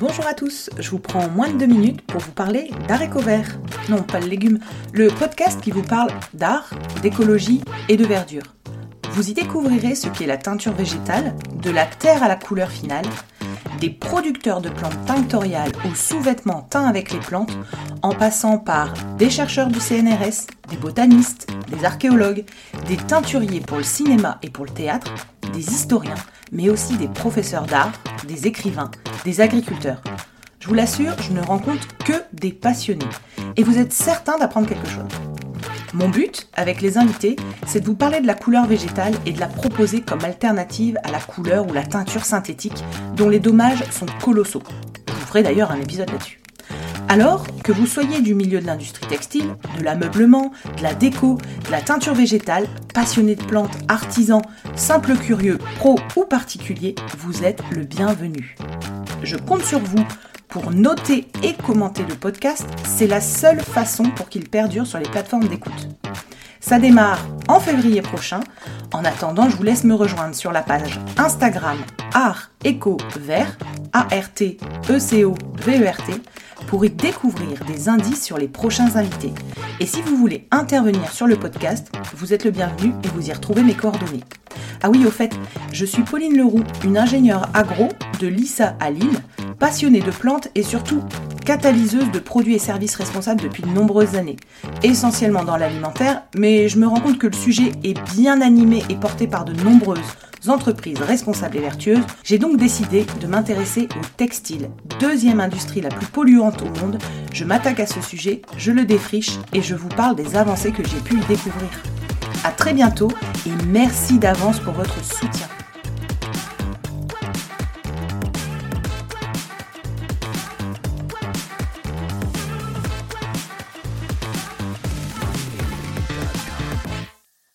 Bonjour à tous, je vous prends moins de deux minutes pour vous parler d'haricots verts. Non, pas le légume, le podcast qui vous parle d'art, d'écologie et de verdure. Vous y découvrirez ce qu'est la teinture végétale, de la terre à la couleur finale, des producteurs de plantes tinctoriales aux sous-vêtements teints avec les plantes, en passant par des chercheurs du CNRS, des botanistes, des archéologues, des teinturiers pour le cinéma et pour le théâtre, des historiens, mais aussi des professeurs d'art, des écrivains, des agriculteurs. Je vous l'assure, je ne rencontre que des passionnés. Et vous êtes certain d'apprendre quelque chose. Mon but, avec les invités, c'est de vous parler de la couleur végétale et de la proposer comme alternative à la couleur ou la teinture synthétique, dont les dommages sont colossaux. Je vous ferai d'ailleurs un épisode là-dessus. Alors, que vous soyez du milieu de l'industrie textile, de l'ameublement, de la déco, de la teinture végétale, passionné de plantes, artisan, simple curieux, pro ou particulier, vous êtes le bienvenu. Je compte sur vous pour noter et commenter le podcast, c'est la seule façon pour qu'il perdure sur les plateformes d'écoute. Ça démarre en février prochain. En attendant, je vous laisse me rejoindre sur la page Instagram Art Eco Vert, A-R-T-E-C-O-V-E-R-T, pour y découvrir des indices sur les prochains invités. Et si vous voulez intervenir sur le podcast, vous êtes le bienvenu et vous y retrouvez mes coordonnées. Ah oui, au fait, je suis Pauline Leroux, une ingénieure agro de l'ISA à Lille, passionnée de plantes et surtout catalyseuse de produits et services responsables depuis de nombreuses années, essentiellement dans l'alimentaire, mais je me rends compte que le sujet est bien animé et porté par de nombreuses entreprises responsables et vertueuses, j'ai donc décidé de m'intéresser au textile, deuxième industrie la plus polluante au monde. Je m'attaque à ce sujet, je le défriche et je vous parle des avancées que j'ai pu y découvrir. A très bientôt et merci d'avance pour votre soutien.